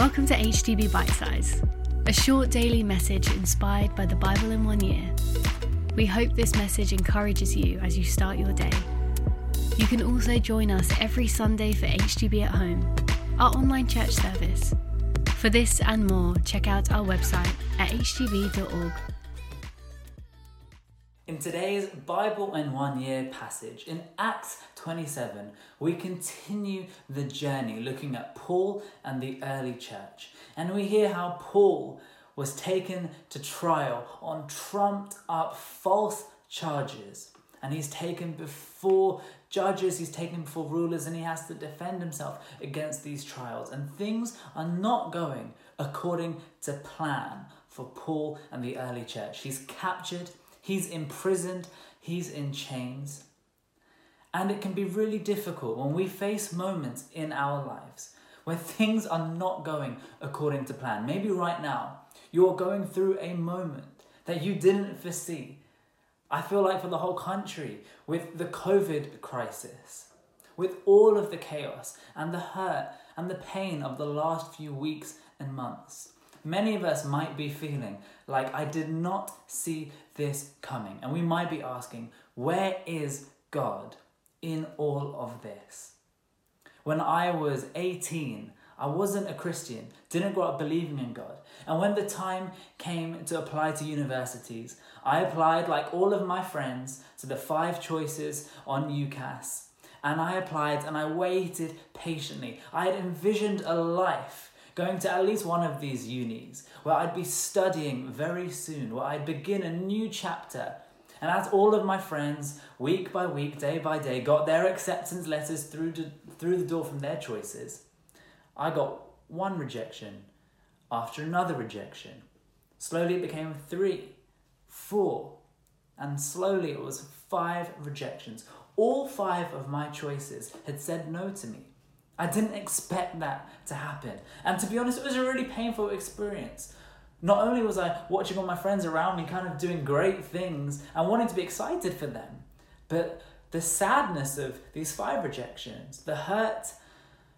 Welcome to HTB Bite Size, a short daily message inspired by the Bible in one year. We hope this message encourages you as you start your day. You can also join us every Sunday for HTB at Home, our online church service. For this and more, check out our website at htb.org. In today's Bible in one year passage, in Acts 27, we continue the journey looking at Paul and the early church. And we hear how Paul was taken to trial on trumped up false charges. And he's taken before judges, he's taken before rulers, and he has to defend himself against these trials. And things are not going according to plan for Paul and the early church. He's captured He's imprisoned, he's in chains. And it can be really difficult when we face moments in our lives where things are not going according to plan. Maybe right now you're going through a moment that you didn't foresee. I feel like for the whole country, with the COVID crisis, with all of the chaos and the hurt and the pain of the last few weeks and months, Many of us might be feeling like I did not see this coming. And we might be asking, where is God in all of this? When I was 18, I wasn't a Christian, didn't grow up believing in God. And when the time came to apply to universities, I applied, like all of my friends, to the five choices on UCAS. And I applied and I waited patiently. I had envisioned a life going to at least one of these unis where I'd be studying very soon, where I'd begin a new chapter. And as all of my friends, week by week, day by day, got their acceptance letters through, to, through the door from their choices, I got one rejection after another rejection. Slowly it became three, four, and slowly it was five rejections. All five of my choices had said no to me. I didn't expect that to happen. And to be honest, it was a really painful experience. Not only was I watching all my friends around me kind of doing great things and wanting to be excited for them, but the sadness of these five rejections, the hurt,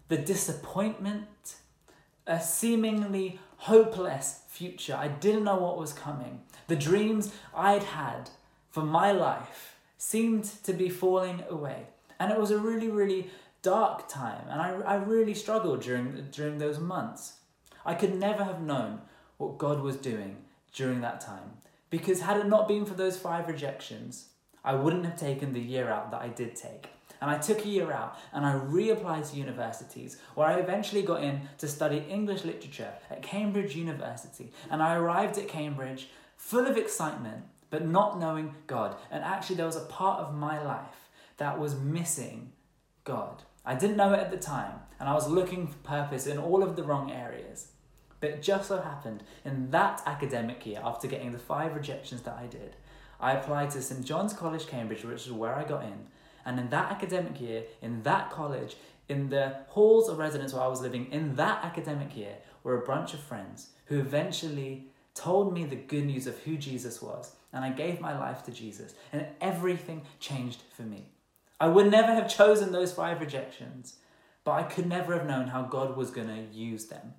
the disappointment, a seemingly hopeless future. I didn't know what was coming. The dreams I'd had for my life seemed to be falling away. And it was a really, really dark time, and I, I really struggled during, during those months. I could never have known what God was doing during that time, because had it not been for those five rejections, I wouldn't have taken the year out that I did take. And I took a year out and I reapplied to universities where I eventually got in to study English literature at Cambridge University. And I arrived at Cambridge full of excitement, but not knowing God. And actually, there was a part of my life that was missing God. I didn't know it at the time, and I was looking for purpose in all of the wrong areas. But it just so happened in that academic year, after getting the five rejections that I did, I applied to St John's College, Cambridge, which is where I got in. And in that academic year, in that college, in the halls of residence where I was living, in that academic year, were a bunch of friends who eventually told me the good news of who Jesus was. And I gave my life to Jesus, and everything changed for me. I would never have chosen those five rejections, but I could never have known how God was going to use them.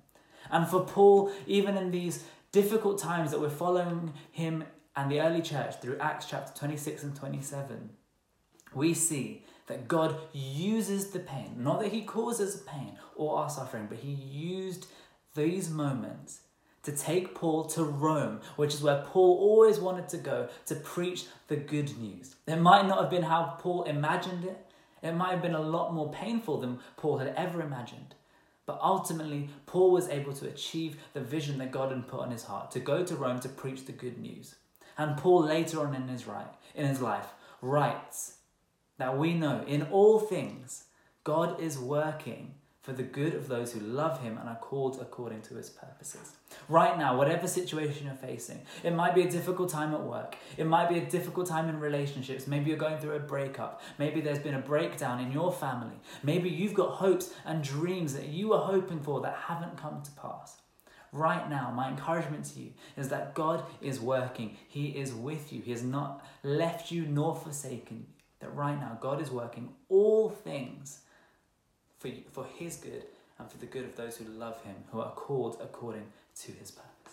And for Paul, even in these difficult times that we're following him and the early church through Acts chapter 26 and 27, we see that God uses the pain, not that he causes pain or our suffering, but he used these moments to take Paul to Rome, which is where Paul always wanted to go to preach the good news. It might not have been how Paul imagined it, it might have been a lot more painful than Paul had ever imagined. But ultimately, Paul was able to achieve the vision that God had put on his heart to go to Rome to preach the good news. And Paul later on in his, right, in his life writes that we know in all things God is working for the good of those who love him and are called according to his purposes. Right now, whatever situation you're facing, it might be a difficult time at work, it might be a difficult time in relationships, maybe you're going through a breakup, maybe there's been a breakdown in your family, maybe you've got hopes and dreams that you were hoping for that haven't come to pass. Right now, my encouragement to you is that God is working. He is with you. He has not left you nor forsaken you. That right now, God is working all things for, for His good and for the good of those who love him, who are called according to his purpose.